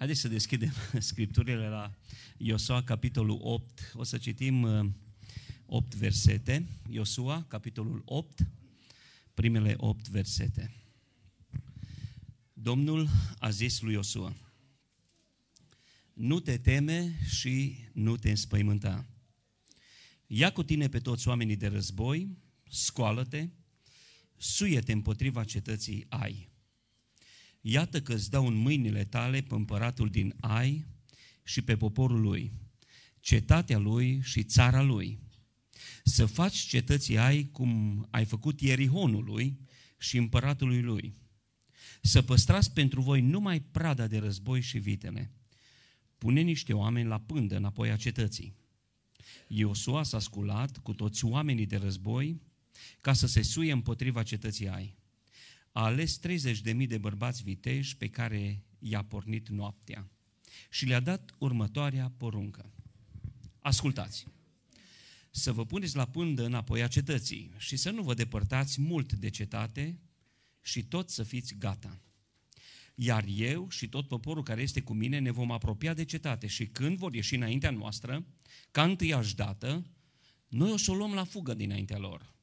Haideți să deschidem scripturile la Iosua, capitolul 8. O să citim 8 uh, versete. Iosua, capitolul 8, primele 8 versete. Domnul a zis lui Iosua, nu te teme și nu te înspăimânta. Ia cu tine pe toți oamenii de război, scoală-te, suie-te împotriva cetății Ai. Iată că îți dau în mâinile tale pe împăratul din Ai și pe poporul lui, cetatea lui și țara lui. Să faci cetății Ai cum ai făcut Ierihonului și împăratului lui. Să păstrați pentru voi numai prada de război și vitele. Pune niște oameni la pândă înapoi a cetății. Iosua s-a sculat cu toți oamenii de război ca să se suie împotriva cetății Ai. A ales 30.000 de bărbați viteji pe care i-a pornit noaptea și le-a dat următoarea poruncă. Ascultați! Să vă puneți la pândă înapoi a cetății și să nu vă depărtați mult de cetate și tot să fiți gata. Iar eu și tot poporul care este cu mine ne vom apropia de cetate și când vor ieși înaintea noastră, ca întâiași dată, noi o să o luăm la fugă dinaintea lor.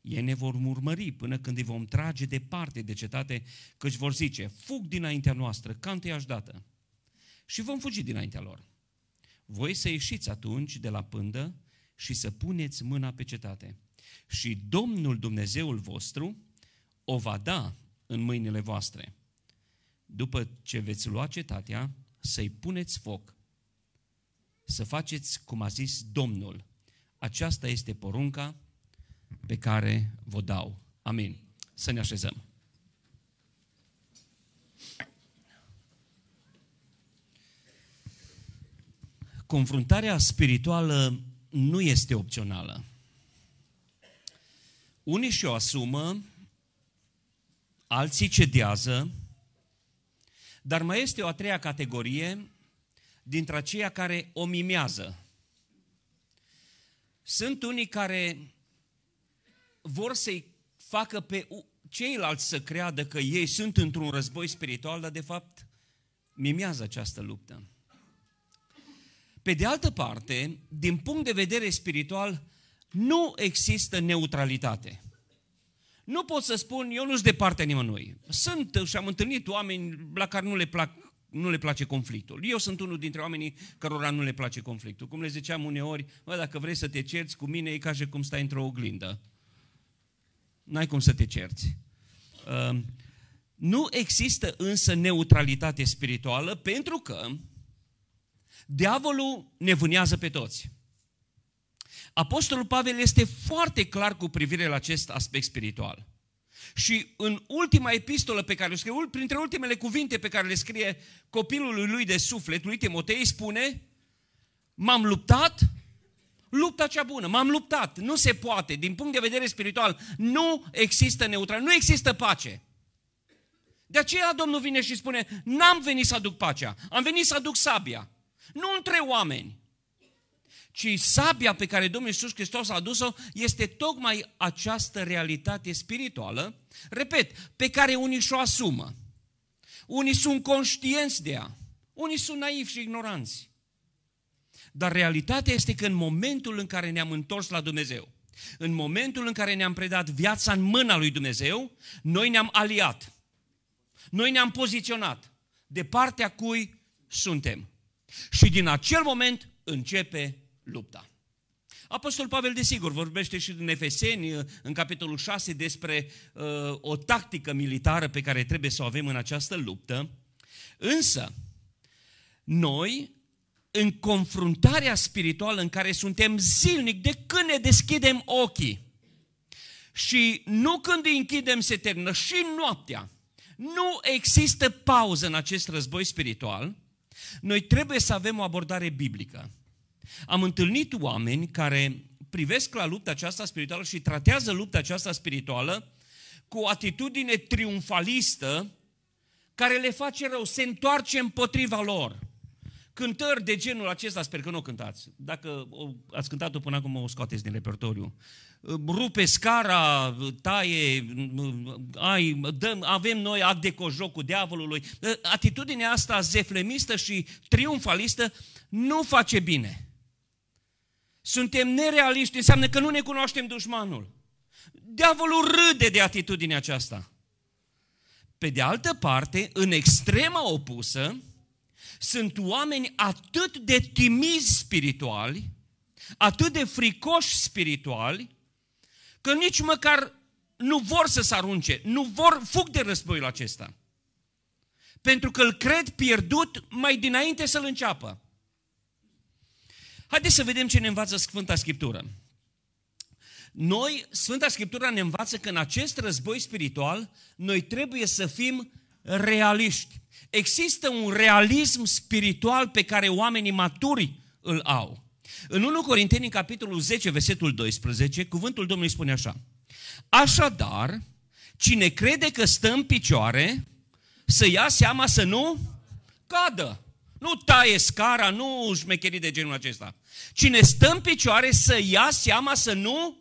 Ei ne vor urmări până când îi vom trage departe de cetate, căci vor zice, fug dinaintea noastră, ca întâiași dată. Și vom fugi dinaintea lor. Voi să ieșiți atunci de la pândă și să puneți mâna pe cetate. Și Domnul Dumnezeul vostru o va da în mâinile voastre. După ce veți lua cetatea, să-i puneți foc să faceți cum a zis Domnul. Aceasta este porunca pe care vă dau. Amin. Să ne așezăm. Confruntarea spirituală nu este opțională. Unii și-o asumă, alții cedează, dar mai este o a treia categorie dintre aceia care o mimează. Sunt unii care vor să-i facă pe ceilalți să creadă că ei sunt într-un război spiritual, dar de fapt mimează această luptă. Pe de altă parte, din punct de vedere spiritual, nu există neutralitate. Nu pot să spun, eu nu sunt de partea nimănui. Sunt și am întâlnit oameni la care nu le plac nu le place conflictul. Eu sunt unul dintre oamenii cărora nu le place conflictul. Cum le ziceam uneori, mă, dacă vrei să te cerți cu mine, e ca și cum stai într-o oglindă. N-ai cum să te cerți. Uh, nu există însă neutralitate spirituală pentru că diavolul ne vânează pe toți. Apostolul Pavel este foarte clar cu privire la acest aspect spiritual. Și în ultima epistolă pe care o scrie, printre ultimele cuvinte pe care le scrie copilului lui de suflet, lui Timotei, spune M-am luptat lupta cea bună, m-am luptat, nu se poate, din punct de vedere spiritual, nu există neutral, nu există pace. De aceea Domnul vine și spune, n-am venit să aduc pacea, am venit să aduc sabia. Nu între oameni, ci sabia pe care Domnul Iisus Hristos a adus-o este tocmai această realitate spirituală, repet, pe care unii și-o asumă. Unii sunt conștienți de ea, unii sunt naivi și ignoranți. Dar realitatea este că în momentul în care ne-am întors la Dumnezeu, în momentul în care ne-am predat viața în mâna lui Dumnezeu, noi ne-am aliat. Noi ne-am poziționat de partea cui suntem. Și din acel moment începe lupta. Apostol Pavel, desigur, vorbește și în Efeseni, în capitolul 6, despre uh, o tactică militară pe care trebuie să o avem în această luptă. Însă, noi, în confruntarea spirituală în care suntem zilnic, de când ne deschidem ochii, și nu când îi închidem se termină, și noaptea, nu există pauză în acest război spiritual, noi trebuie să avem o abordare biblică. Am întâlnit oameni care privesc la lupta aceasta spirituală și tratează lupta aceasta spirituală cu o atitudine triumfalistă care le face rău, se întoarce împotriva lor. Cântări de genul acesta, sper că nu o cântați. Dacă o, ați cântat-o până acum, o scoateți din repertoriu. Rupe scara, taie, ai, dăm, avem noi act de cojoc cu diavolului. Atitudinea asta zeflemistă și triumfalistă nu face bine. Suntem nerealiști, înseamnă că nu ne cunoaștem dușmanul. Diavolul râde de atitudinea aceasta. Pe de altă parte, în extrema opusă, sunt oameni atât de timizi spirituali, atât de fricoși spirituali, că nici măcar nu vor să se arunce, nu vor, fug de războiul acesta. Pentru că îl cred pierdut mai dinainte să-l înceapă. Haideți să vedem ce ne învață Sfânta Scriptură. Noi, Sfânta Scriptură ne învață că în acest război spiritual, noi trebuie să fim realiști. Există un realism spiritual pe care oamenii maturi îl au. În 1 Corinteni, în capitolul 10, versetul 12, cuvântul Domnului spune așa. Așadar, cine crede că stă în picioare, să ia seama să nu cadă. Nu taie scara, nu șmecherii de genul acesta. Cine stă în picioare să ia seama să nu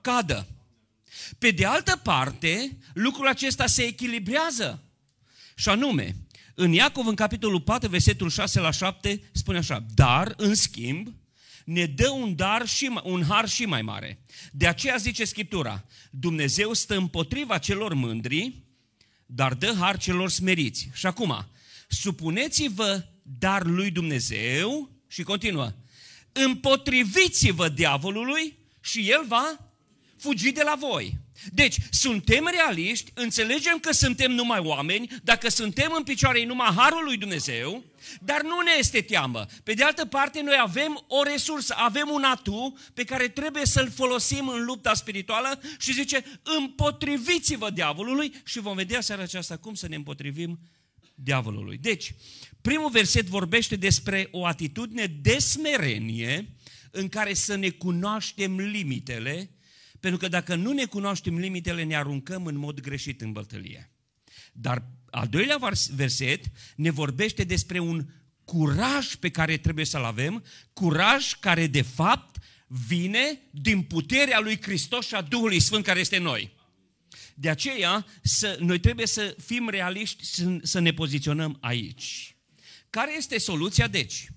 cadă. Pe de altă parte, lucrul acesta se echilibrează. Și anume, în Iacov, în capitolul 4, versetul 6 la 7, spune așa, dar, în schimb, ne dă un dar și un har și mai mare. De aceea zice Scriptura, Dumnezeu stă împotriva celor mândri, dar dă har celor smeriți. Și acum, supuneți-vă dar lui Dumnezeu și continuă, împotriviți-vă diavolului și el va fugi de la voi. Deci, suntem realiști, înțelegem că suntem numai oameni, dacă suntem în picioare numai Harul lui Dumnezeu, dar nu ne este teamă. Pe de altă parte, noi avem o resursă, avem un atu pe care trebuie să-l folosim în lupta spirituală și zice, împotriviți-vă diavolului și vom vedea seara aceasta cum să ne împotrivim diavolului. Deci, primul verset vorbește despre o atitudine de smerenie în care să ne cunoaștem limitele pentru că dacă nu ne cunoaștem limitele, ne aruncăm în mod greșit în bătălie. Dar al doilea verset ne vorbește despre un curaj pe care trebuie să-l avem, curaj care de fapt vine din puterea lui Hristos și a Duhului Sfânt care este în noi. De aceea, să, noi trebuie să fim realiști, să, să ne poziționăm aici. Care este soluția, deci?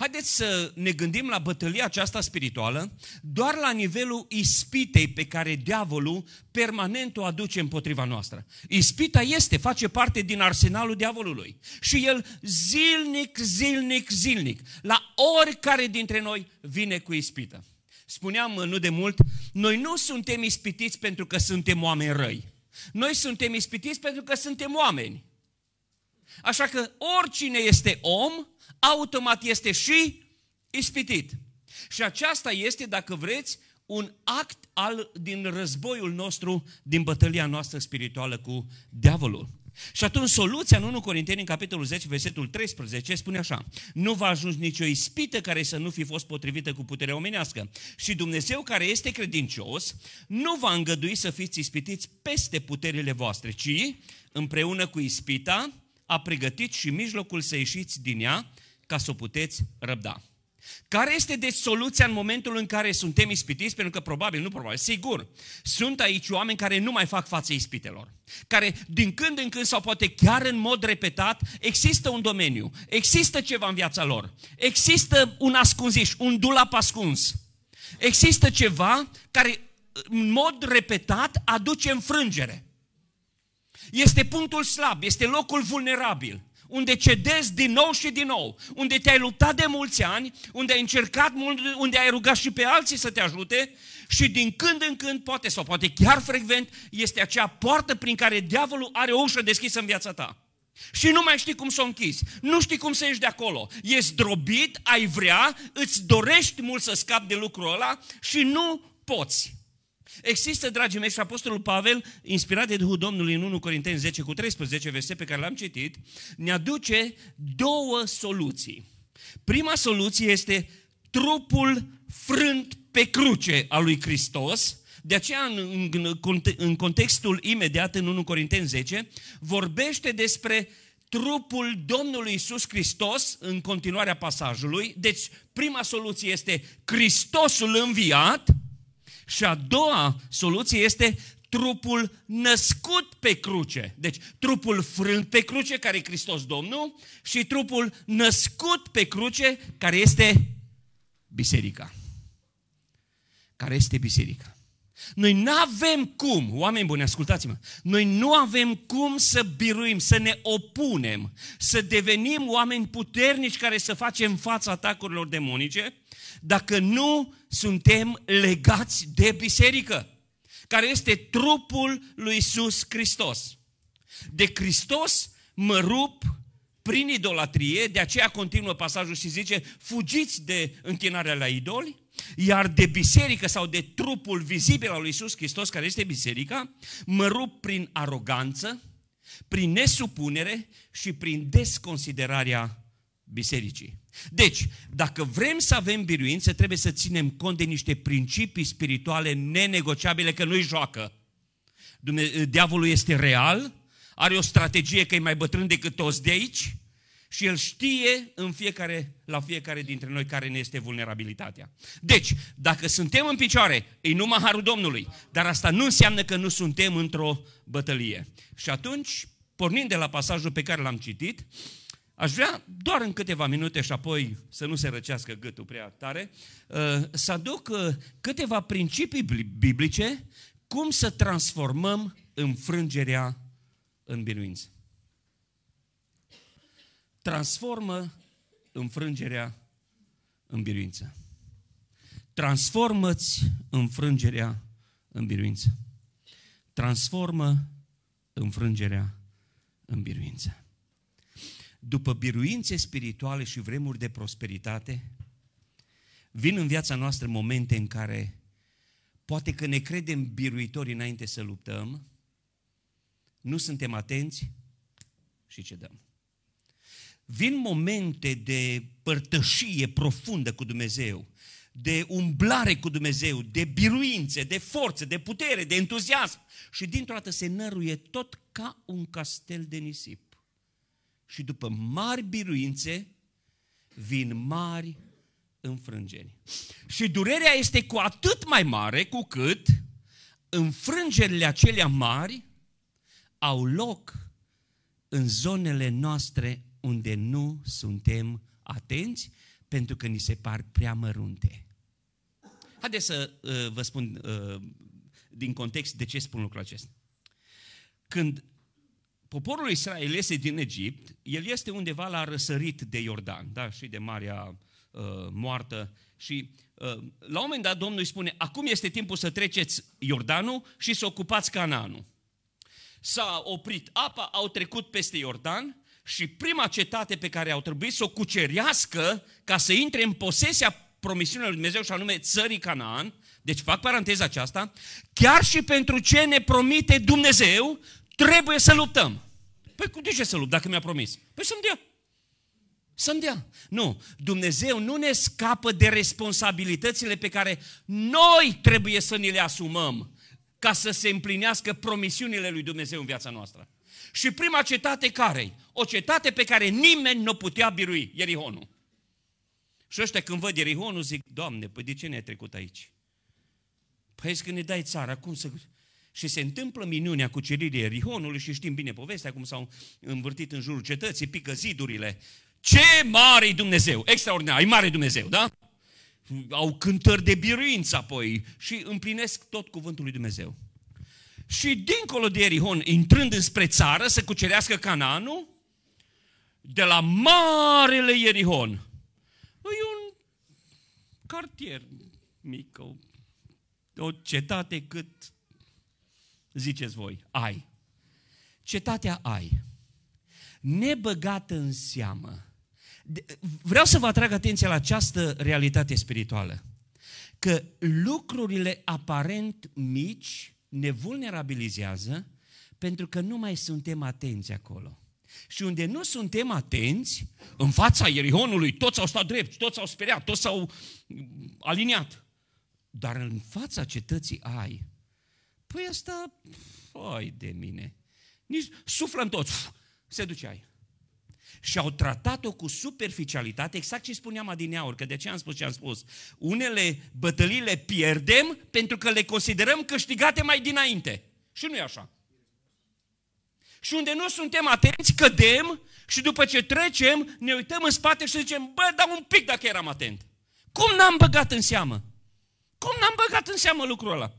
Haideți să ne gândim la bătălia aceasta spirituală doar la nivelul ispitei pe care diavolul permanent o aduce împotriva noastră. Ispita este, face parte din arsenalul diavolului. Și el zilnic, zilnic, zilnic, la oricare dintre noi vine cu ispită. Spuneam nu de mult, noi nu suntem ispitiți pentru că suntem oameni răi. Noi suntem ispitiți pentru că suntem oameni. Așa că oricine este om, automat este și ispitit. Și aceasta este, dacă vreți, un act al, din războiul nostru, din bătălia noastră spirituală cu diavolul. Și atunci soluția în 1 Corinteni, în capitolul 10, versetul 13, spune așa, nu va ajunge nicio ispită care să nu fi fost potrivită cu puterea omenească. Și Dumnezeu care este credincios, nu va îngădui să fiți ispitiți peste puterile voastre, ci împreună cu ispita a pregătit și mijlocul să ieșiți din ea, ca să o puteți răbda. Care este deci soluția în momentul în care suntem ispitiți? Pentru că probabil, nu probabil, sigur, sunt aici oameni care nu mai fac față ispitelor. Care din când în când sau poate chiar în mod repetat există un domeniu, există ceva în viața lor, există un ascunziș, un dulap ascuns. Există ceva care în mod repetat aduce înfrângere. Este punctul slab, este locul vulnerabil unde cedezi din nou și din nou, unde te-ai luptat de mulți ani, unde ai încercat mult, unde ai rugat și pe alții să te ajute și din când în când, poate sau poate chiar frecvent, este acea poartă prin care diavolul are o ușă deschisă în viața ta. Și nu mai știi cum să o închizi, nu știi cum să ieși de acolo. E zdrobit, ai vrea, îți dorești mult să scapi de lucrul ăla și nu poți. Există, dragii mei, și Apostolul Pavel, inspirat de Duhul Domnului în 1 Corinteni 10 cu 13, verset pe care l-am citit, ne aduce două soluții. Prima soluție este trupul frânt pe cruce al lui Hristos, de aceea, în, în, în contextul imediat, în 1 Corinteni 10, vorbește despre trupul Domnului Isus Hristos în continuarea pasajului. Deci, prima soluție este Hristosul înviat și a doua soluție este trupul născut pe cruce. Deci, trupul frânt pe cruce, care e Hristos Domnul, și trupul născut pe cruce, care este biserica. Care este biserica. Noi nu avem cum, oameni buni, ascultați-mă, noi nu avem cum să biruim, să ne opunem, să devenim oameni puternici care să facem fața atacurilor demonice, dacă nu suntem legați de biserică, care este trupul lui Isus Hristos. De Hristos mă rup prin idolatrie, de aceea continuă pasajul și zice, fugiți de închinarea la idoli, iar de biserică sau de trupul vizibil al lui Isus Hristos, care este biserica, mă rup prin aroganță, prin nesupunere și prin desconsiderarea bisericii. Deci, dacă vrem să avem biruință, trebuie să ținem cont de niște principii spirituale nenegociabile, că nu-i joacă. Diavolul este real, are o strategie că e mai bătrân decât toți de aici, și El știe în fiecare, la fiecare dintre noi care ne este vulnerabilitatea. Deci, dacă suntem în picioare, e numai Harul Domnului, dar asta nu înseamnă că nu suntem într-o bătălie. Și atunci, pornind de la pasajul pe care l-am citit, aș vrea doar în câteva minute și apoi să nu se răcească gâtul prea tare, uh, să aduc uh, câteva principii biblice cum să transformăm înfrângerea în biruință transformă înfrângerea în biruință. Transformă-ți înfrângerea în biruință. Transformă înfrângerea în biruință. După biruințe spirituale și vremuri de prosperitate, vin în viața noastră momente în care poate că ne credem biruitori înainte să luptăm, nu suntem atenți și cedăm. Vin momente de părtășie profundă cu Dumnezeu, de umblare cu Dumnezeu, de biruințe, de forță, de putere, de entuziasm și dintr-o dată se năruie tot ca un castel de nisip. Și după mari biruințe vin mari înfrângeri. Și durerea este cu atât mai mare cu cât înfrângerile acelea mari au loc în zonele noastre unde nu suntem atenți pentru că ni se par prea mărunte. Haideți să uh, vă spun uh, din context de ce spun lucrul acesta. Când poporul Israel iese din Egipt, el este undeva la răsărit de Iordan, da, și de Marea uh, Moartă și uh, la un moment dat Domnul îi spune, acum este timpul să treceți Iordanul și să ocupați Canaanul. S-a oprit apa, au trecut peste Iordan și prima cetate pe care au trebuit să o cucerească ca să intre în posesia promisiunii lui Dumnezeu și anume țării Canaan, deci fac paranteza aceasta, chiar și pentru ce ne promite Dumnezeu, trebuie să luptăm. Păi cu de ce să lupt dacă mi-a promis? Păi să-mi dea. Să-mi dea. Nu, Dumnezeu nu ne scapă de responsabilitățile pe care noi trebuie să ni le asumăm ca să se împlinească promisiunile lui Dumnezeu în viața noastră. Și prima cetate care O cetate pe care nimeni nu putea birui, Ierihonul. Și ăștia când văd Ierihonul zic, Doamne, păi de ce ne-ai trecut aici? Păi că ne dai țara, cum să... Și se întâmplă minunea cu ceririi Ierihonului și știm bine povestea, cum s-au învârtit în jurul cetății, pică zidurile. Ce mare e Dumnezeu! Extraordinar, e mare Dumnezeu, da? Au cântări de biruință apoi și împlinesc tot cuvântul lui Dumnezeu și dincolo de Erihon, intrând înspre țară să cucerească Canaanul, de la marele Erihon, e un cartier mic, o, o cetate cât, ziceți voi, ai. Cetatea ai, nebăgată în seamă. Vreau să vă atrag atenția la această realitate spirituală. Că lucrurile aparent mici ne vulnerabilizează pentru că nu mai suntem atenți acolo. Și unde nu suntem atenți, în fața Ierihonului, toți au stat drept, toți au speriat, toți au aliniat. Dar în fața cetății ai, păi asta, oi de mine, nici suflă în toți, se duce ai. Și au tratat-o cu superficialitate, exact ce spuneam adineauri, că de ce am spus ce am spus. Unele bătălii le pierdem pentru că le considerăm câștigate mai dinainte. Și nu e așa. Și unde nu suntem atenți, cădem și după ce trecem, ne uităm în spate și zicem, bă, dar un pic dacă eram atent. Cum n-am băgat în seamă? Cum n-am băgat în seamă lucrul ăla?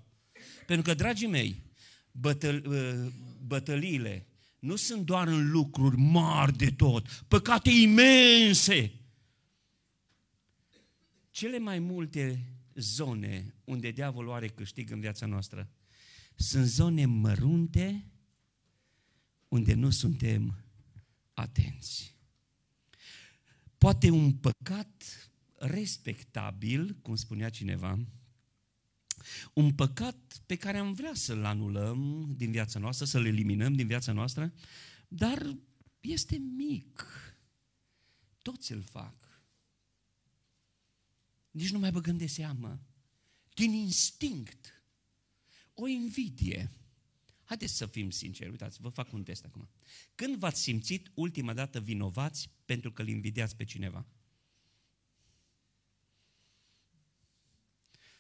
Pentru că, dragii mei, bătăl, uh, bătăliile nu sunt doar în lucruri mari de tot, păcate imense. Cele mai multe zone unde diavolul are câștig în viața noastră sunt zone mărunte unde nu suntem atenți. Poate un păcat respectabil, cum spunea cineva, un păcat pe care am vrea să-l anulăm din viața noastră, să-l eliminăm din viața noastră, dar este mic. Toți îl fac. Nici nu mai băgăm de seamă. Din instinct. O invidie. Haideți să fim sinceri, uitați, vă fac un test acum. Când v-ați simțit ultima dată vinovați pentru că îl invidiați pe cineva?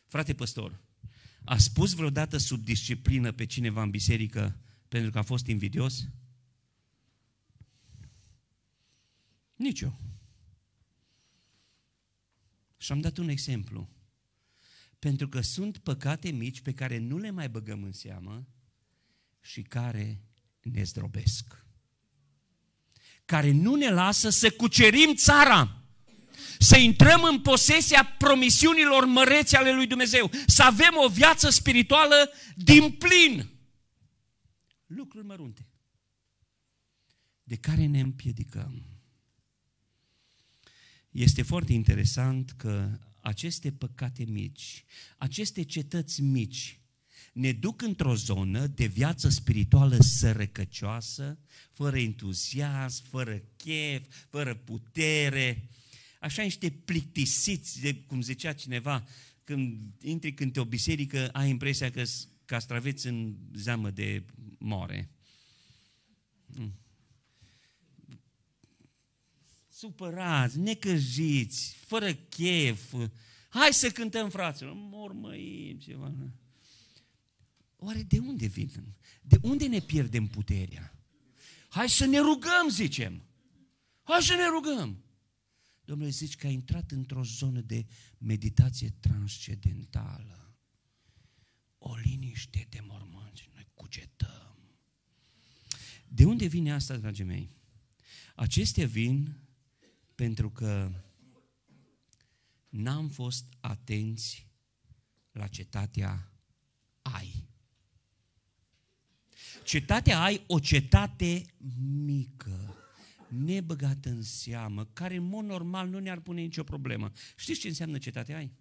Frate păstor, a spus vreodată sub disciplină pe cineva în biserică pentru că a fost invidios? Nici eu. Și am dat un exemplu. Pentru că sunt păcate mici pe care nu le mai băgăm în seamă și care ne zdrobesc. Care nu ne lasă să cucerim țara să intrăm în posesia promisiunilor mărețe ale lui Dumnezeu, să avem o viață spirituală din plin. Lucruri mărunte de care ne împiedicăm. Este foarte interesant că aceste păcate mici, aceste cetăți mici, ne duc într-o zonă de viață spirituală sărăcăcioasă, fără entuziasm, fără chef, fără putere, așa niște plictisiți, de, cum zicea cineva, când intri când te o biserică, ai impresia că castraveți în zeamă de more. Mm. Supărați, necăjiți, fără chef. Hai să cântăm, fraților. Mormăim ceva. Oare de unde vin? De unde ne pierdem puterea? Hai să ne rugăm, zicem. Hai să ne rugăm. Domnule, zici că ai intrat într-o zonă de meditație transcendentală. O liniște de mormânți, noi cugetăm. De unde vine asta, dragii mei? Acestea vin pentru că n-am fost atenți la cetatea Ai. Cetatea Ai, o cetate mică, nebăgată în seamă, care în mod normal nu ne-ar pune nicio problemă. Știți ce înseamnă cetatea ai?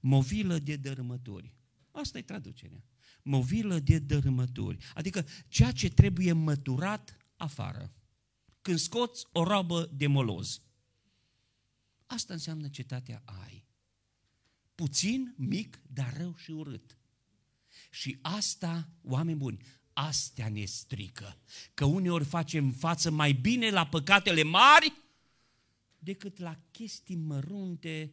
Movilă de dărâmături. Asta e traducerea. Movilă de dărâmături. Adică ceea ce trebuie măturat afară. Când scoți o robă de moloz. Asta înseamnă cetatea ai. Puțin, mic, dar rău și urât. Și asta, oameni buni, astea ne strică. Că uneori facem față mai bine la păcatele mari decât la chestii mărunte.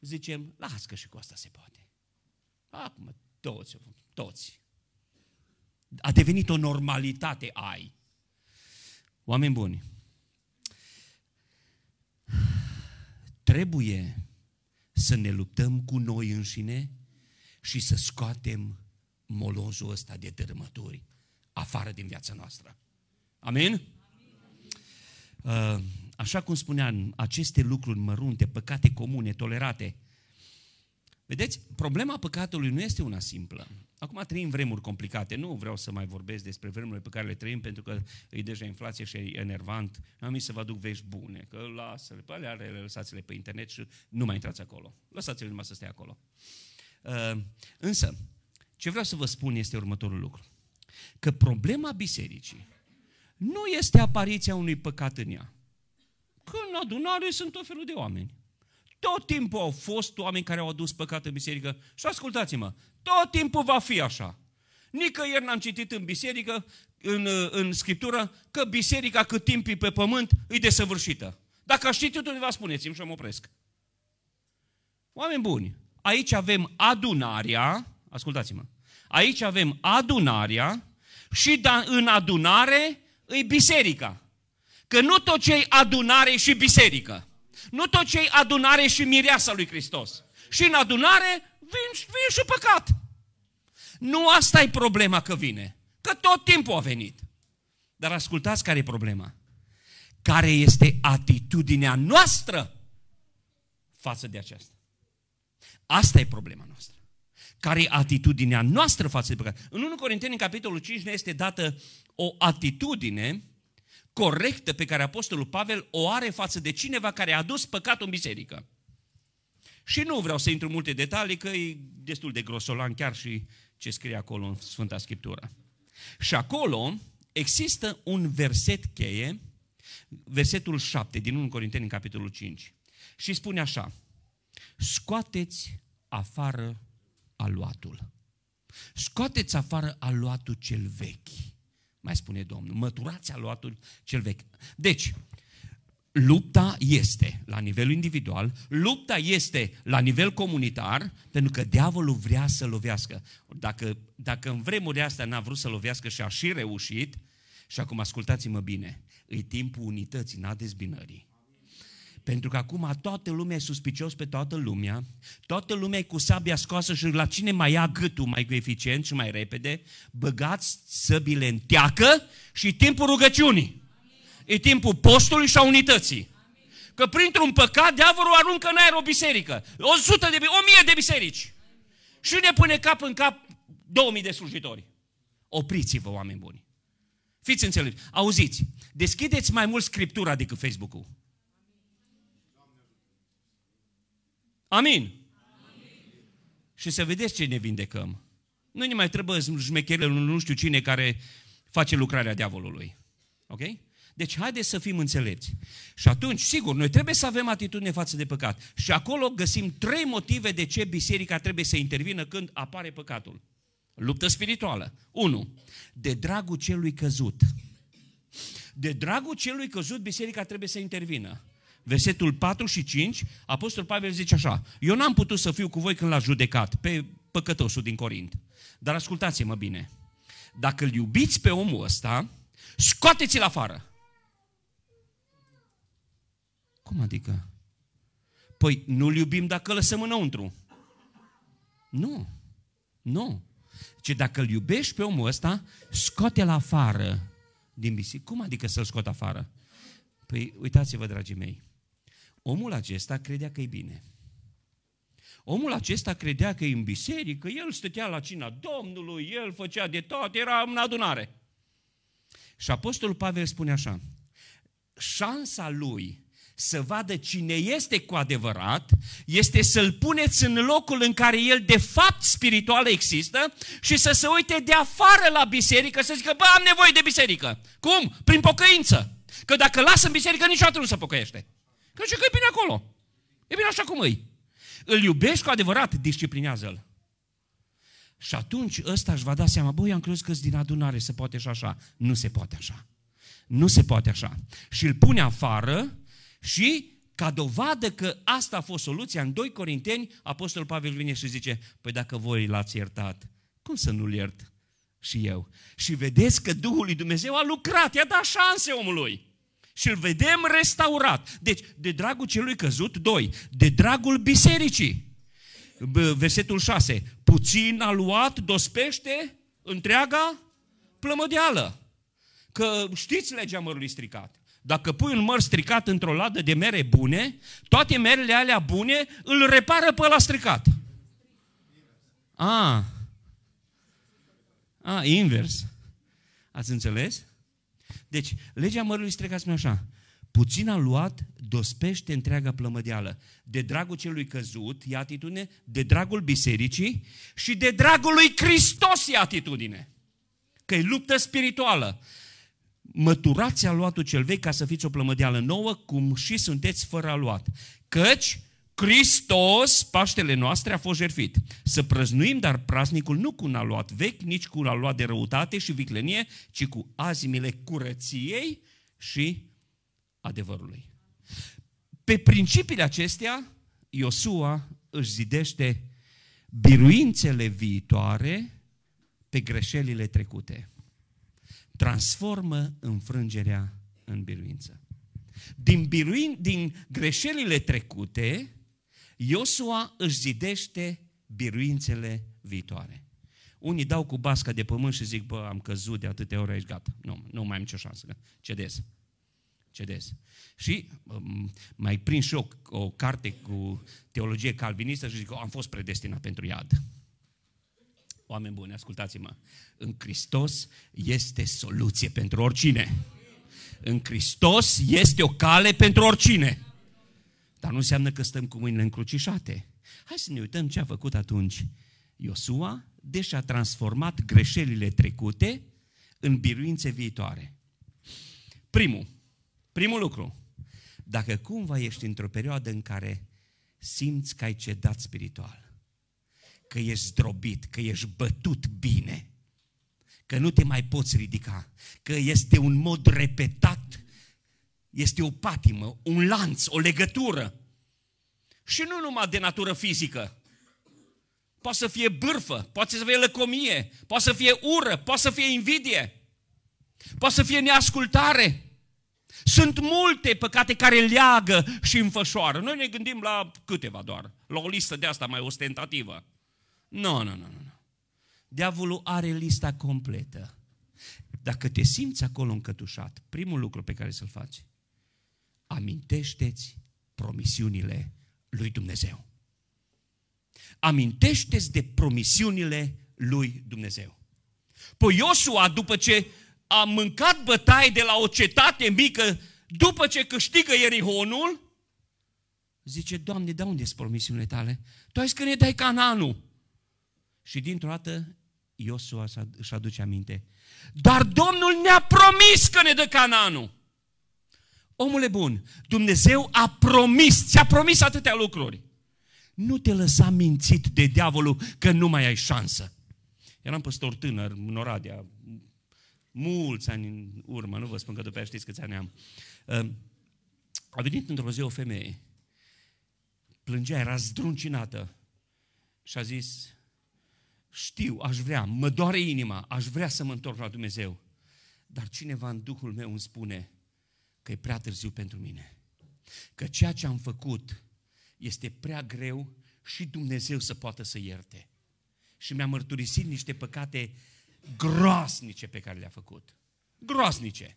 Zicem, las că și cu asta se poate. Acum, toți, toți. A devenit o normalitate ai. Oameni buni, trebuie să ne luptăm cu noi înșine și să scoatem molozul ăsta de dărâmături afară din viața noastră. Amin? Uh, așa cum spuneam, aceste lucruri mărunte, păcate comune, tolerate, Vedeți, problema păcatului nu este una simplă. Acum trăim vremuri complicate. Nu vreau să mai vorbesc despre vremurile pe care le trăim, pentru că e deja inflație și e enervant. Am zis să vă aduc vești bune, că lasă-le pe alea, lăsați-le pe internet și nu mai intrați acolo. Lăsați-le numai să stea acolo. Uh, însă, ce vreau să vă spun este următorul lucru. Că problema bisericii nu este apariția unui păcat în ea. Că în adunare sunt tot felul de oameni. Tot timpul au fost oameni care au adus păcat în biserică și ascultați-mă, tot timpul va fi așa. Nicăieri n-am citit în biserică, în, în Scriptură, că biserica cât timp e pe pământ e desăvârșită. Dacă aș citit undeva, spuneți-mi și mă opresc. Oameni buni, aici avem adunarea, ascultați-mă, aici avem adunarea și da, în adunare e biserica. Că nu tot ce adunare și biserică. Nu tot ce adunare și mireasa lui Hristos. Și în adunare vin, vin și păcat. Nu asta e problema că vine. Că tot timpul a venit. Dar ascultați care e problema. Care este atitudinea noastră față de aceasta. Asta e problema noastră. Care e atitudinea noastră față de păcat. În 1 Corinteni, în capitolul 5, ne este dată o atitudine corectă pe care Apostolul Pavel o are față de cineva care a adus păcatul în biserică. Și nu vreau să intru în multe detalii, că e destul de grosolan chiar și ce scrie acolo în Sfânta Scriptură. Și acolo există un verset cheie, versetul 7 din 1 Corinteni în capitolul 5. Și spune așa, scoateți afară aluatul. Scoateți afară aluatul cel vechi. Mai spune Domnul, măturați aluatul cel vechi. Deci, lupta este la nivel individual, lupta este la nivel comunitar, pentru că diavolul vrea să lovească. Dacă, dacă în vremurile astea n-a vrut să lovească și a și reușit, și acum ascultați-mă bine, e timpul unității, n-a dezbinării. Pentru că acum toată lumea e suspicios pe toată lumea, toată lumea e cu sabia scoasă și la cine mai ia gâtul mai eficient și mai repede, băgați săbile în teacă și timpul rugăciunii. E timpul postului și a unității. Că printr-un păcat, diavolul aruncă în aer o biserică. O sută de, o mie de biserici. Și ne pune cap în cap două mii de slujitori. Opriți-vă, oameni buni. Fiți înțelepți. Auziți, deschideți mai mult Scriptura decât Facebook-ul. Amin. Amin. Și să vedeți ce ne vindecăm. Nu ne mai trebuie șmecherile nu știu cine care face lucrarea diavolului. Ok? Deci haideți să fim înțelepți. Și atunci, sigur, noi trebuie să avem atitudine față de păcat. Și acolo găsim trei motive de ce biserica trebuie să intervină când apare păcatul. Luptă spirituală. 1. De dragul celui căzut. De dragul celui căzut, biserica trebuie să intervină. Versetul 4 și 5, Apostol Pavel zice așa, eu n-am putut să fiu cu voi când l-a judecat pe păcătosul din Corint. Dar ascultați-mă bine, dacă îl iubiți pe omul ăsta, scoateți-l afară. Cum adică? Păi nu-l iubim dacă îl lăsăm înăuntru. Nu. Nu. Ce dacă îl iubești pe omul ăsta, scoate-l afară din biserică. Cum adică să-l scot afară? Păi uitați-vă, dragii mei, omul acesta credea că e bine. Omul acesta credea că e în biserică, el stătea la cina Domnului, el făcea de tot, era în adunare. Și Apostolul Pavel spune așa, șansa lui să vadă cine este cu adevărat, este să-l puneți în locul în care el de fapt spiritual există și să se uite de afară la biserică, să zică, bă, am nevoie de biserică. Cum? Prin pocăință. Că dacă lasă în biserică, niciodată nu se pocăiește. Că zice că e bine acolo. E bine așa cum îi. Îl iubești cu adevărat, disciplinează-l. Și atunci ăsta își va da seama, băi, am crezut că din adunare se poate și așa. Nu se poate așa. Nu se poate așa. Și îl pune afară și ca dovadă că asta a fost soluția, în 2 Corinteni, Apostolul Pavel vine și zice, păi dacă voi l-ați iertat, cum să nu-l iert și eu? Și vedeți că Duhul lui Dumnezeu a lucrat, i-a dat șanse omului. Și îl vedem restaurat. Deci, de dragul celui căzut, doi, de dragul bisericii. Versetul 6. Puțin a luat, dospește întreaga plămădeală. Că știți legea mărului stricat. Dacă pui un măr stricat într-o ladă de mere bune, toate merele alea bune îl repară pe la stricat. A. A, invers. Ați înțeles? Deci, legea mărului stricat spune așa. Puțin a luat, dospește întreaga plămădeală. De dragul celui căzut e atitudine, de dragul bisericii și de dragul lui Hristos e atitudine. Că e luptă spirituală măturați aluatul cel vechi ca să fiți o plămădeală nouă, cum și sunteți fără aluat. Căci Hristos, Paștele noastre, a fost jertfit. Să prăznuim, dar praznicul nu cu un aluat vechi, nici cu un aluat de răutate și viclenie, ci cu azimile curăției și adevărului. Pe principiile acestea, Iosua își zidește biruințele viitoare pe greșelile trecute. Transformă înfrângerea în biruință. Din, biruin, din greșelile trecute, Iosua își zidește biruințele viitoare. Unii dau cu basca de pământ și zic, bă, am căzut de atâtea ore aici, gata. Nu, nu mai am nicio șansă, cedez. Cedez. Și um, mai prind și o, o carte cu teologie calvinistă și zic, am fost predestinat pentru iad. Oameni buni, ascultați-mă. În Hristos este soluție pentru oricine. În Hristos este o cale pentru oricine. Dar nu înseamnă că stăm cu mâinile încrucișate. Hai să ne uităm ce a făcut atunci Iosua, deși a transformat greșelile trecute în biruințe viitoare. Primul, primul lucru, dacă cumva ești într-o perioadă în care simți că ai cedat spiritual, că ești zdrobit, că ești bătut bine, că nu te mai poți ridica, că este un mod repetat, este o patimă, un lanț, o legătură. Și nu numai de natură fizică. Poate să fie bârfă, poate să fie lăcomie, poate să fie ură, poate să fie invidie, poate să fie neascultare. Sunt multe păcate care leagă și înfășoară. Noi ne gândim la câteva doar, la o listă de asta mai ostentativă. Nu, nu, nu, nu. Diavolul are lista completă. Dacă te simți acolo încătușat, primul lucru pe care să-l faci, amintește-ți promisiunile lui Dumnezeu. Amintește-ți de promisiunile lui Dumnezeu. Păi Iosua, după ce a mâncat bătaie de la o cetate mică, după ce câștigă Ierihonul, zice, Doamne, de unde sunt promisiunile tale? Tu ai zis că ne dai Cananul. Și dintr-o dată Iosua își aduce aminte. Dar Domnul ne-a promis că ne dă Cananul. Omule bun, Dumnezeu a promis, ți-a promis atâtea lucruri. Nu te lăsa mințit de diavolul că nu mai ai șansă. Eram păstor tânăr în Oradea, mulți ani în urmă, nu vă spun că după aia știți câți ani am. Ehm, a venit într-o zi o femeie, plângea, era zdruncinată și a zis, știu, aș vrea, mă doare inima, aș vrea să mă întorc la Dumnezeu. Dar cineva în Duhul meu îmi spune că e prea târziu pentru mine. Că ceea ce am făcut este prea greu și Dumnezeu să poată să ierte. Și mi-a mărturisit niște păcate groasnice pe care le-a făcut. Groasnice.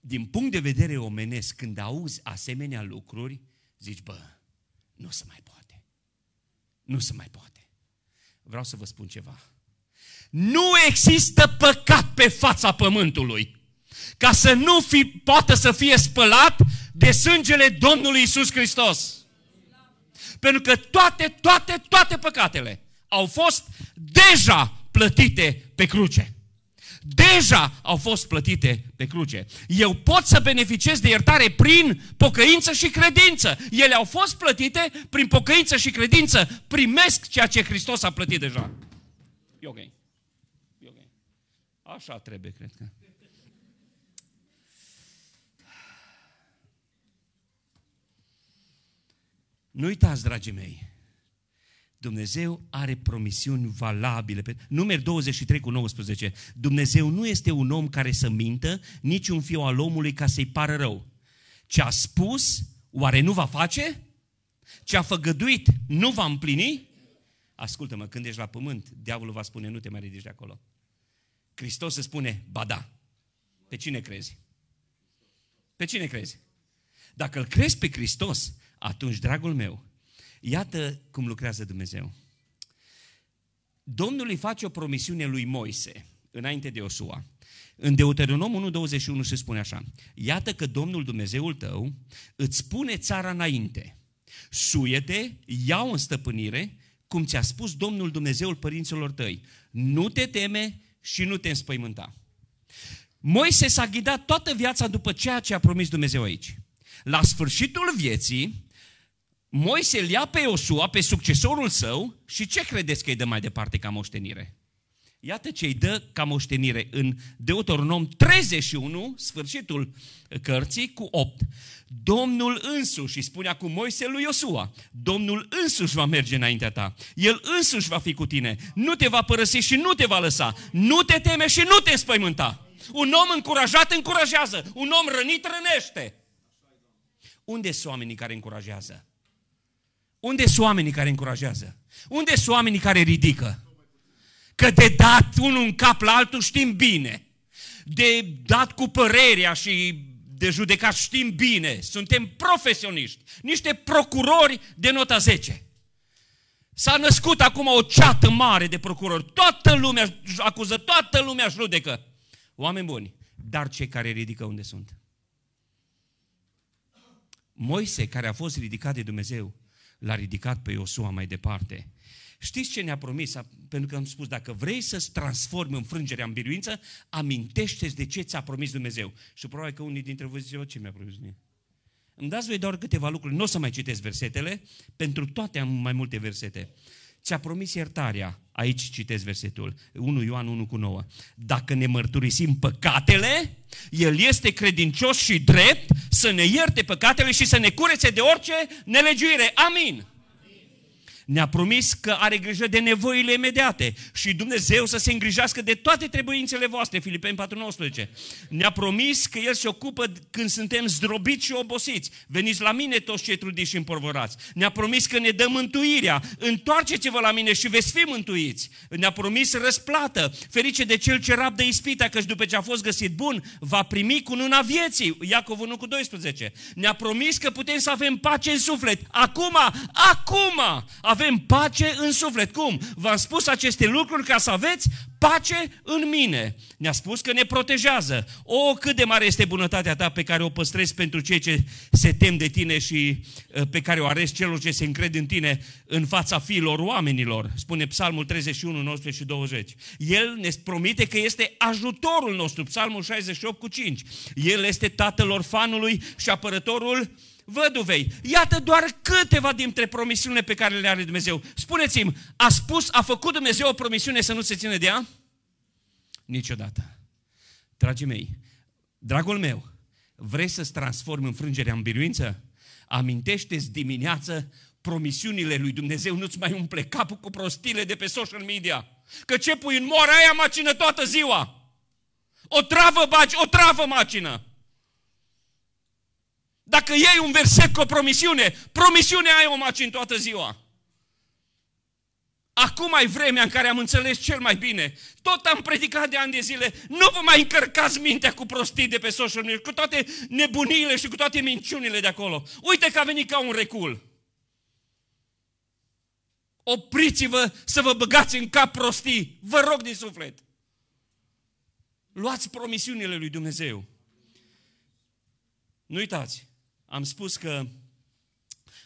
Din punct de vedere omenesc, când auzi asemenea lucruri, zici, bă, nu se mai poate. Nu se mai poate vreau să vă spun ceva. Nu există păcat pe fața pământului ca să nu fi, poată să fie spălat de sângele Domnului Isus Hristos. Pentru că toate, toate, toate păcatele au fost deja plătite pe cruce deja au fost plătite pe cruce. Eu pot să beneficiez de iertare prin pocăință și credință. Ele au fost plătite prin pocăință și credință. Primesc ceea ce Hristos a plătit deja. E ok. E ok. Așa trebuie, cred că. Nu uitați, dragii mei, Dumnezeu are promisiuni valabile. Numeri 23 cu 19. Dumnezeu nu este un om care să mintă, nici un fiu al omului ca să-i pară rău. Ce a spus, oare nu va face? Ce a făgăduit, nu va împlini? Ascultă-mă, când ești la pământ, diavolul va spune, nu te mai ridici de acolo. Hristos se spune, ba da. Pe cine crezi? Pe cine crezi? Dacă îl crezi pe Hristos, atunci, dragul meu, Iată cum lucrează Dumnezeu. Domnul îi face o promisiune lui Moise, înainte de Iosua. În Deuteronom 1.21 se spune așa, Iată că Domnul Dumnezeul tău îți pune țara înainte. Suiete, ia-o în stăpânire, cum ți-a spus Domnul Dumnezeul părinților tăi. Nu te teme și nu te înspăimânta. Moise s-a ghidat toată viața după ceea ce a promis Dumnezeu aici. La sfârșitul vieții, Moise îl ia pe Iosua, pe succesorul său și ce credeți că îi dă mai departe ca moștenire? Iată ce îi dă ca moștenire în Deuteronom 31, sfârșitul cărții, cu 8. Domnul însuși, și spune acum Moise lui Iosua, Domnul însuși va merge înaintea ta. El însuși va fi cu tine. Nu te va părăsi și nu te va lăsa. Nu te teme și nu te înspăimânta. Un om încurajat încurajează. Un om rănit rănește. Unde sunt oamenii care încurajează? Unde sunt oamenii care încurajează? Unde sunt oamenii care ridică? Că de dat unul în cap la altul știm bine. De dat cu părerea și de judecat știm bine. Suntem profesioniști. Niște procurori de nota 10. S-a născut acum o ceată mare de procurori. Toată lumea acuză, toată lumea judecă. Oameni buni, dar cei care ridică unde sunt? Moise, care a fost ridicat de Dumnezeu, l-a ridicat pe Iosua mai departe. Știți ce ne-a promis? Pentru că am spus, dacă vrei să-ți transformi înfrângerea în biruință, amintește-ți de ce ți-a promis Dumnezeu. Și probabil că unii dintre voi ziceau, ce mi-a promis Dumnezeu? Îmi dați voi doar câteva lucruri, nu o să mai citesc versetele, pentru toate am mai multe versete. Ți-a promis iertarea, aici citesc versetul, 1 Ioan 1 cu 9. Dacă ne mărturisim păcatele, El este credincios și drept să ne ierte păcatele și să ne curețe de orice nelegiuire. Amin ne-a promis că are grijă de nevoile imediate și Dumnezeu să se îngrijească de toate trebuințele voastre, Filipeni 4.19. Ne-a promis că El se ocupă când suntem zdrobiți și obosiți. Veniți la mine toți cei trudiți și împorvorați. Ne-a promis că ne dă mântuirea. Întoarceți-vă la mine și veți fi mântuiți. Ne-a promis răsplată. Ferice de cel ce rabdă ispita, căci după ce a fost găsit bun, va primi cu nuna vieții. Iacov 1 cu 12. Ne-a promis că putem să avem pace în suflet. Acum, acum, avem pace în suflet. Cum? V-am spus aceste lucruri ca să aveți pace în mine. Ne-a spus că ne protejează. O, cât de mare este bunătatea ta pe care o păstrezi pentru cei ce se tem de tine și uh, pe care o arezi celor ce se încred în tine în fața fiilor oamenilor. Spune Psalmul 31, 19 și 20. El ne promite că este ajutorul nostru. Psalmul 68 cu 5. El este tatăl orfanului și apărătorul văduvei. Iată doar câteva dintre promisiunile pe care le are Dumnezeu. Spuneți-mi, a spus, a făcut Dumnezeu o promisiune să nu se ține de ea? Niciodată. Dragii mei, dragul meu, vrei să-ți transformi înfrângerea în biruință? Amintește-ți dimineață promisiunile lui Dumnezeu, nu-ți mai umple capul cu prostile de pe social media. Că ce pui în moara aia macină toată ziua? O travă bagi, o travă macină. Dacă iei un verset cu o promisiune, promisiunea ai o macini toată ziua. Acum ai vremea în care am înțeles cel mai bine. Tot am predicat de ani de zile. Nu vă mai încărcați mintea cu prostii de pe social media, cu toate nebuniile și cu toate minciunile de acolo. Uite că a venit ca un recul. Opriți-vă să vă băgați în cap prostii. Vă rog din suflet. Luați promisiunile lui Dumnezeu. Nu uitați, am spus că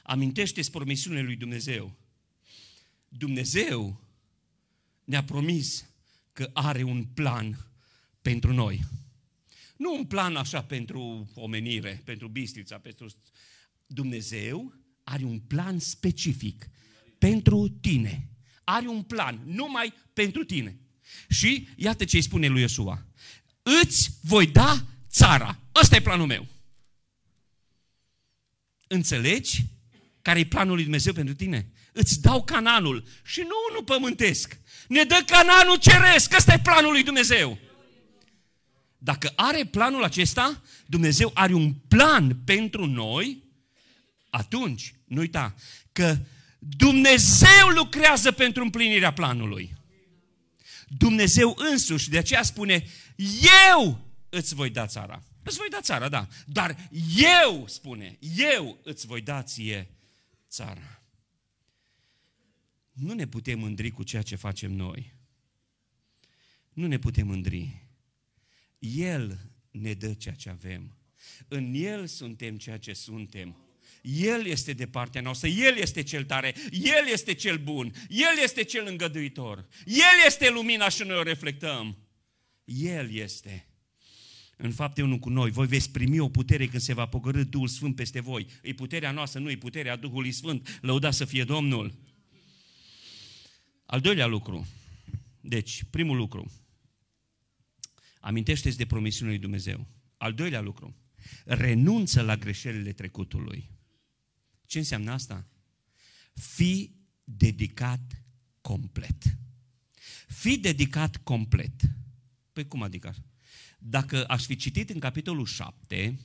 amintește-ți promisiunile lui Dumnezeu. Dumnezeu ne-a promis că are un plan pentru noi. Nu un plan așa pentru omenire, pentru bistrița, pentru... Dumnezeu are un plan specific pentru tine. Are un plan numai pentru tine. Și iată ce îi spune lui Iosua. Îți voi da țara. Ăsta e planul meu. Înțelegi care e planul lui Dumnezeu pentru tine? Îți dau cananul și nu unul pământesc. Ne dă cananul ceresc. Ăsta e planul lui Dumnezeu. Dacă are planul acesta, Dumnezeu are un plan pentru noi, atunci, nu uita, că Dumnezeu lucrează pentru împlinirea planului. Dumnezeu însuși, de aceea spune, eu îți voi da țara. Îți voi da țara, da. Dar eu, spune, eu îți voi da ție țara. Nu ne putem mândri cu ceea ce facem noi. Nu ne putem mândri. El ne dă ceea ce avem. În El suntem ceea ce suntem. El este de partea noastră, El este cel tare, El este cel bun, El este cel îngăduitor, El este lumina și noi o reflectăm. El este. În fapte unul cu noi, voi veți primi o putere când se va pogărâ Duhul Sfânt peste voi. E puterea noastră, nu e puterea Duhului Sfânt. Lăuda să fie Domnul. Al doilea lucru. Deci, primul lucru. Amintește-ți de promisiunea lui Dumnezeu. Al doilea lucru. Renunță la greșelile trecutului. Ce înseamnă asta? Fii dedicat complet. Fii dedicat complet. Păi cum adică? Dacă aș fi citit în capitolul 7,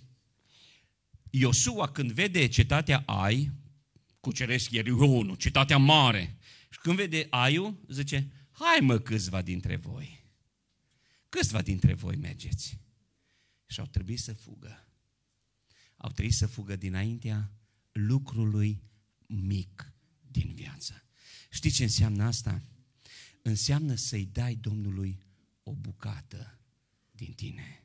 Iosua când vede cetatea Ai, cuceresc Ierihonul, cetatea mare, și când vede Aiu, zice, hai mă câțiva dintre voi. Câțiva dintre voi mergeți. Și au trebuit să fugă. Au trebuit să fugă dinaintea lucrului mic din viață. Știți ce înseamnă asta? Înseamnă să-i dai Domnului o bucată din tine.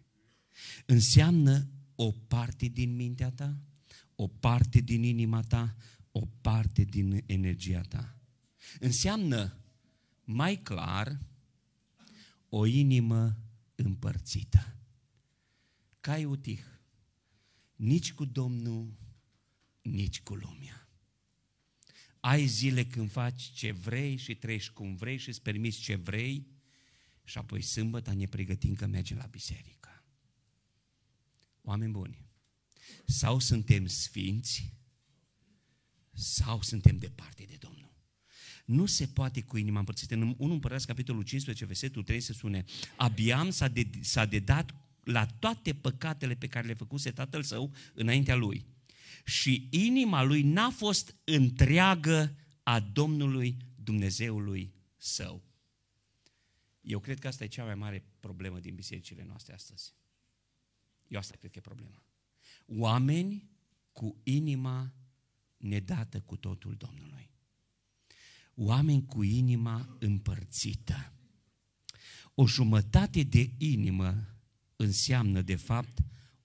Înseamnă o parte din mintea ta, o parte din inima ta, o parte din energia ta. Înseamnă mai clar o inimă împărțită. Cai utih, nici cu Domnul, nici cu lumea. Ai zile când faci ce vrei și treci cum vrei și îți permiți ce vrei și apoi sâmbătă ne pregătim că mergem la biserică. Oameni buni, sau suntem sfinți, sau suntem departe de Domnul. Nu se poate cu inima împărțită. În 1 Împărați, capitolul 15, versetul 3 se spune Abiam s-a, de, s-a dedat la toate păcatele pe care le făcuse tatăl său înaintea lui. Și inima lui n-a fost întreagă a Domnului Dumnezeului său. Eu cred că asta e cea mai mare problemă din bisericile noastre astăzi. Eu asta cred că e problema. Oameni cu inima nedată cu totul Domnului. Oameni cu inima împărțită. O jumătate de inimă înseamnă, de fapt,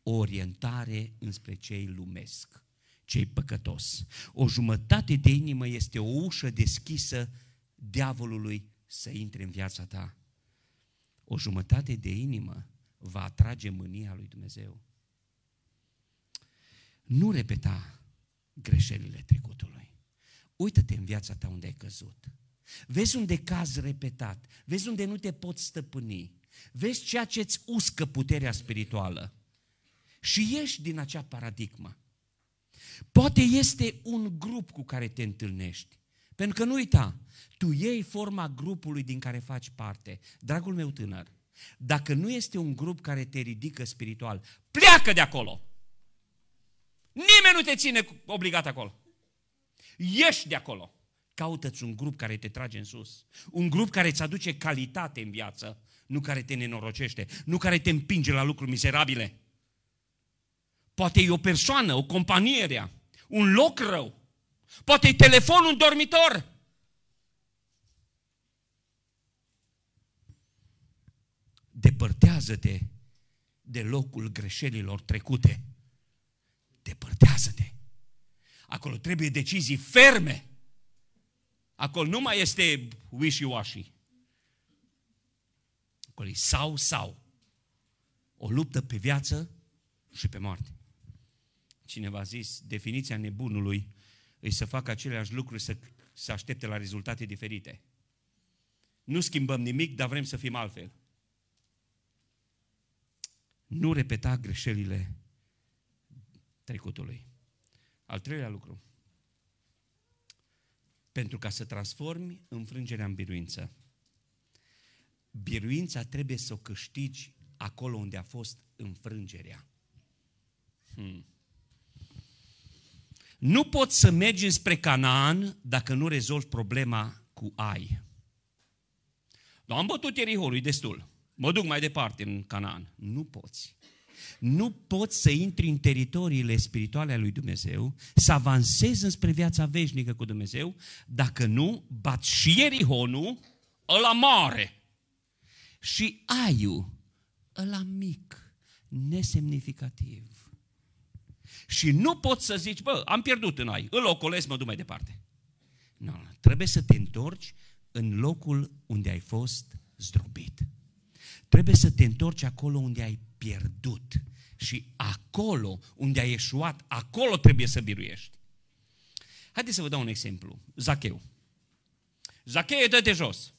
o orientare înspre cei lumesc, cei păcătos. O jumătate de inimă este o ușă deschisă diavolului să intre în viața ta o jumătate de inimă va atrage mânia lui Dumnezeu. Nu repeta greșelile trecutului. Uită-te în viața ta unde ai căzut. Vezi unde caz repetat. Vezi unde nu te poți stăpâni. Vezi ceea ce îți uscă puterea spirituală. Și ieși din acea paradigmă. Poate este un grup cu care te întâlnești. Pentru că nu uita, tu iei forma grupului din care faci parte. Dragul meu tânăr, dacă nu este un grup care te ridică spiritual, pleacă de acolo. Nimeni nu te ține obligat acolo. Ieși de acolo. Caută-ți un grup care te trage în sus. Un grup care îți aduce calitate în viață, nu care te nenorocește, nu care te împinge la lucruri miserabile. Poate e o persoană, o companie rea, un loc rău. Poate e telefonul în dormitor. Depărtează-te de locul greșelilor trecute. Depărtează-te. Acolo trebuie decizii ferme. Acolo nu mai este wishy-washy. Acolo e sau, sau. O luptă pe viață și pe moarte. Cineva a zis, definiția nebunului e să facă aceleași lucruri, să, să aștepte la rezultate diferite. Nu schimbăm nimic, dar vrem să fim altfel nu repeta greșelile trecutului. Al treilea lucru. Pentru ca să transformi înfrângerea în biruință, biruința trebuie să o câștigi acolo unde a fost înfrângerea. Hmm. Nu poți să mergi spre Canaan dacă nu rezolvi problema cu ai. Dar am bătut Ierihorul, destul mă duc mai departe în Canaan. Nu poți. Nu poți să intri în teritoriile spirituale ale lui Dumnezeu, să avansezi înspre viața veșnică cu Dumnezeu, dacă nu bat și Ierihonul, ăla mare, și Aiu, ăla mic, nesemnificativ. Și nu poți să zici, bă, am pierdut în ai, îl ocolesc, mă duc mai departe. Nu, no, trebuie să te întorci în locul unde ai fost zdrobit. Trebuie să te întorci acolo unde ai pierdut. Și acolo unde ai ieșuat, acolo trebuie să biruiești. Haideți să vă dau un exemplu. Zacheu. Zacheu, dă-te jos.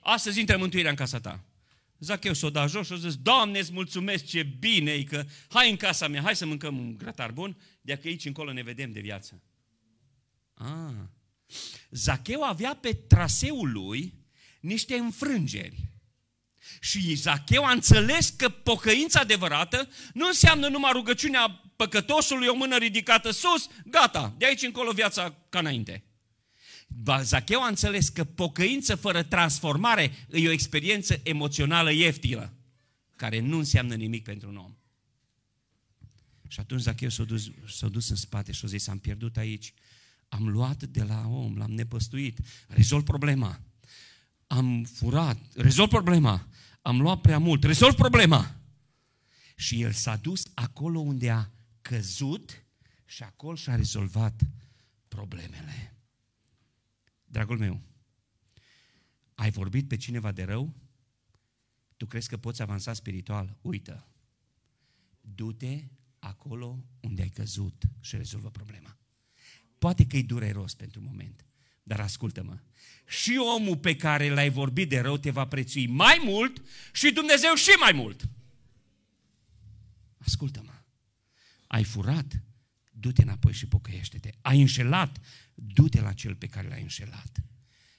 Astăzi intră mântuirea în casa ta. Zacheu s-o da jos și a zis, Doamne, îți mulțumesc, ce bine e că hai în casa mea, hai să mâncăm un grătar bun, de că aici încolo ne vedem de viață. Ah. Zacheu avea pe traseul lui niște înfrângeri. Și Zacheu a înțeles că pocăința adevărată nu înseamnă numai rugăciunea păcătosului, o mână ridicată sus, gata, de aici încolo viața ca înainte. Zacheu a înțeles că pocăință fără transformare e o experiență emoțională ieftină, care nu înseamnă nimic pentru un om. Și atunci Zacheu s-a dus, s-a dus în spate și a zis, am pierdut aici, am luat de la om, l-am nepăstuit, rezolv problema. Am furat, rezolv problema. Am luat prea mult, rezolv problema. Și el s-a dus acolo unde a căzut și acolo și-a rezolvat problemele. Dragul meu, ai vorbit pe cineva de rău? Tu crezi că poți avansa spiritual? Uită. Du-te acolo unde ai căzut și rezolvă problema. Poate că e dureros pentru moment, dar ascultă-mă. Și omul pe care l-ai vorbit de rău te va prețui mai mult și Dumnezeu și mai mult. Ascultă-mă. Ai furat? Du-te înapoi și pocăiește-te. Ai înșelat? Du-te la cel pe care l-ai înșelat.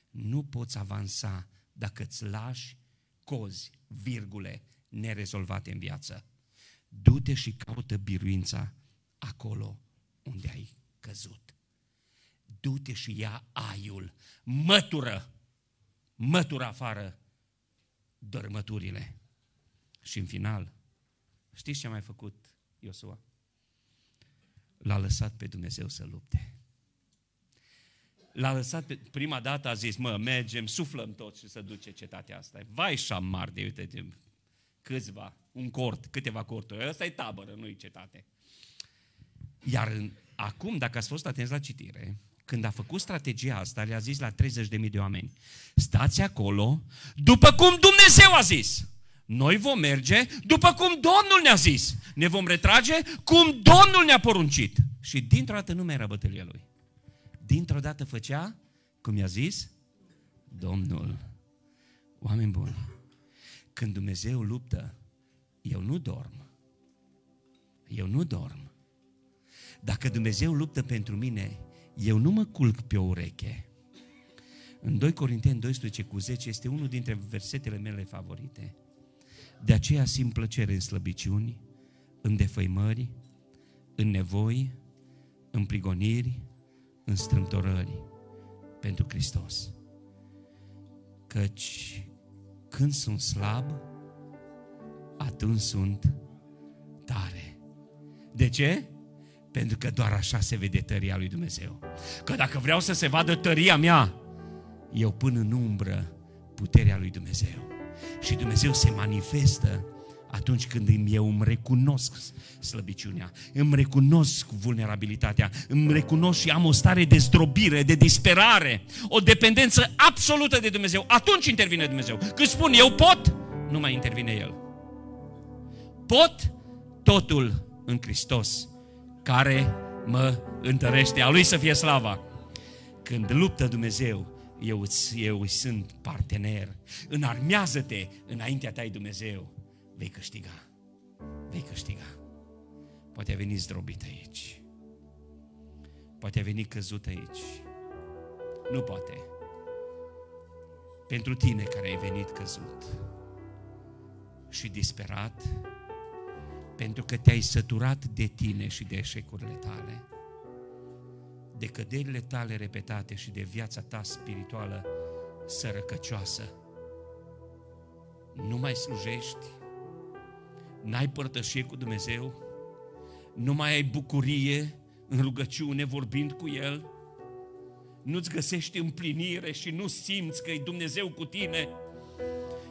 Nu poți avansa dacă îți lași cozi, virgule, nerezolvate în viață. Du-te și caută biruința acolo unde ai căzut. Du-te și ia aiul, mătură, mătură afară dărâmăturile. Și în final, știți ce a mai făcut Iosua? L-a lăsat pe Dumnezeu să lupte. L-a lăsat pe, prima dată a zis, mă, mergem, suflăm tot și să duce cetatea asta. Vai șamar de, uite, de câțiva, un cort, câteva corturi. Ăsta e tabără, nu e cetate. Iar în, acum, dacă ați fost atenți la citire, când a făcut strategia asta, le-a zis la 30.000 de oameni, stați acolo, după cum Dumnezeu a zis. Noi vom merge după cum Domnul ne-a zis. Ne vom retrage cum Domnul ne-a poruncit. Și dintr-o dată nu mai era bătălia lui. Dintr-o dată făcea, cum i-a zis, Domnul. Oameni buni, când Dumnezeu luptă, eu nu dorm. Eu nu dorm. Dacă Dumnezeu luptă pentru mine, eu nu mă culc pe o ureche. În 2 Corinteni 12 cu 10 este unul dintre versetele mele favorite. De aceea simt plăcere în slăbiciuni, în defăimări, în nevoi, în prigoniri, în strâmtorări pentru Hristos. Căci când sunt slab, atunci sunt tare. De ce? Pentru că doar așa se vede tăria lui Dumnezeu. Că dacă vreau să se vadă tăria mea, eu pun în umbră puterea lui Dumnezeu. Și Dumnezeu se manifestă atunci când eu îmi recunosc slăbiciunea, îmi recunosc vulnerabilitatea, îmi recunosc și am o stare de zdrobire, de disperare, o dependență absolută de Dumnezeu, atunci intervine Dumnezeu. Când spun eu pot, nu mai intervine El. Pot totul în Hristos, care mă întărește. A Lui să fie slava. Când luptă Dumnezeu, eu, eu sunt partener. Înarmează-te înaintea ta Dumnezeu. Vei câștiga. Vei câștiga. Poate a venit zdrobit aici. Poate a venit căzut aici. Nu poate. Pentru tine care ai venit căzut și disperat, pentru că te-ai săturat de tine și de eșecurile tale, de căderile tale repetate și de viața ta spirituală sărăcăcioasă. Nu mai slujești, n-ai părtășie cu Dumnezeu, nu mai ai bucurie în rugăciune vorbind cu El, nu-ți găsești împlinire și nu simți că e Dumnezeu cu tine,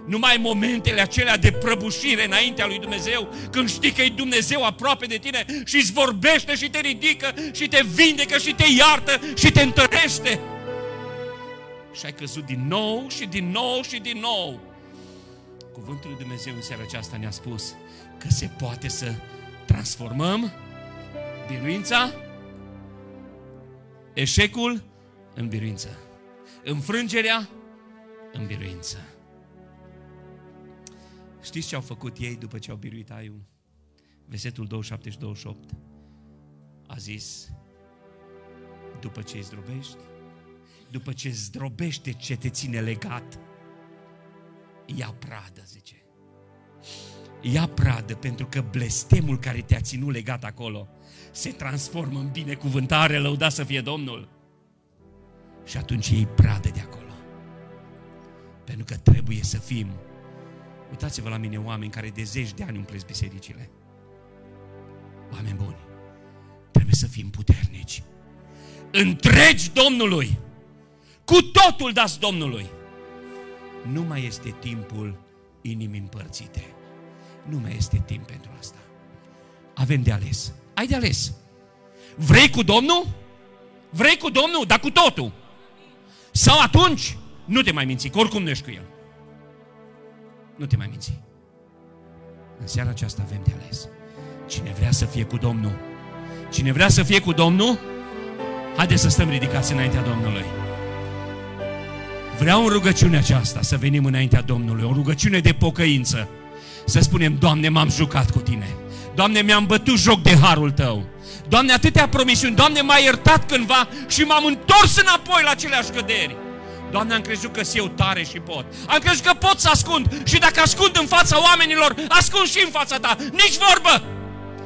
numai momentele acelea de prăbușire înaintea lui Dumnezeu, când știi că e Dumnezeu aproape de tine și îți vorbește și te ridică și te vindecă și te iartă și te întărește. Și ai căzut din nou și din nou și din nou cuvântul lui Dumnezeu în seara aceasta ne-a spus că se poate să transformăm biruința, eșecul în biruință, înfrângerea în biruință. Știți ce au făcut ei după ce au biruit aiul? Versetul 27 și 28 a zis, după ce îi zdrobești, după ce zdrobește ce te ține legat, ia pradă, zice. Ia pradă, pentru că blestemul care te-a ținut legat acolo se transformă în binecuvântare, lăuda să fie Domnul. Și atunci iei pradă de acolo. Pentru că trebuie să fim. Uitați-vă la mine oameni care de zeci de ani umpleți bisericile. Oameni buni, trebuie să fim puternici. Întregi Domnului. Cu totul dați Domnului. Nu mai este timpul inimii împărțite. Nu mai este timp pentru asta. Avem de ales. Ai de ales. Vrei cu Domnul? Vrei cu Domnul, dar cu totul. Sau atunci nu te mai minți, că oricum nu ești cu El. Nu te mai minți. În seara aceasta avem de ales. Cine vrea să fie cu Domnul, cine vrea să fie cu Domnul, haideți să stăm ridicați înaintea Domnului. Vreau în rugăciunea aceasta să venim înaintea Domnului, o rugăciune de pocăință. Să spunem, Doamne, m-am jucat cu Tine. Doamne, mi-am bătut joc de harul Tău. Doamne, atâtea promisiuni. Doamne, m-ai iertat cândva și m-am întors înapoi la aceleași căderi. Doamne, am crezut că eu tare și pot. Am crezut că pot să ascund. Și dacă ascund în fața oamenilor, ascund și în fața ta. Nici vorbă!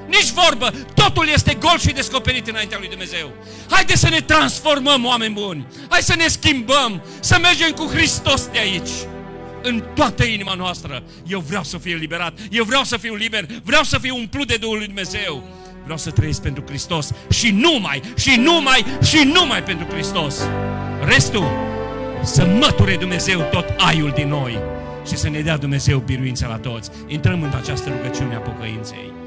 Nici vorbă! Totul este gol și descoperit înaintea lui Dumnezeu. Haideți să ne transformăm, oameni buni! Hai să ne schimbăm! Să mergem cu Hristos de aici! În toată inima noastră. Eu vreau să fiu liberat. Eu vreau să fiu liber. Vreau să fiu umplut de Duhul lui Dumnezeu. Vreau să trăiesc pentru Hristos și numai, și numai, și numai pentru Hristos. Restul, să măture Dumnezeu tot aiul din noi și să ne dea Dumnezeu biruința la toți. Intrăm în această rugăciune a pocăinței.